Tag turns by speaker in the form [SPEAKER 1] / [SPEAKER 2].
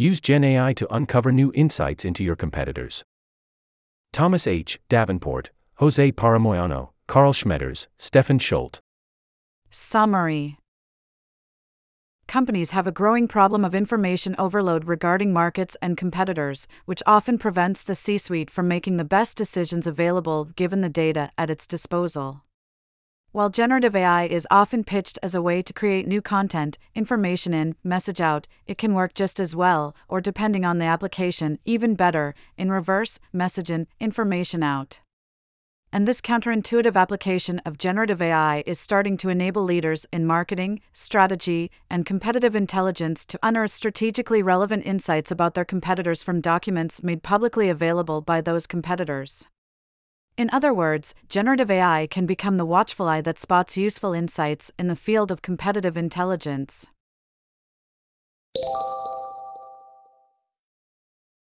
[SPEAKER 1] Use GenAI to uncover new insights into your competitors. Thomas H. Davenport, Jose Parra-Moyano, Karl Schmedders, Stefan Schult.
[SPEAKER 2] Summary Companies have a growing problem of information overload regarding markets and competitors, which often prevents the C suite from making the best decisions available given the data at its disposal. While generative AI is often pitched as a way to create new content, information in, message out, it can work just as well, or depending on the application, even better, in reverse, message in, information out. And this counterintuitive application of generative AI is starting to enable leaders in marketing, strategy, and competitive intelligence to unearth strategically relevant insights about their competitors from documents made publicly available by those competitors. In other words, generative AI can become the watchful eye that spots useful insights in the field of competitive intelligence.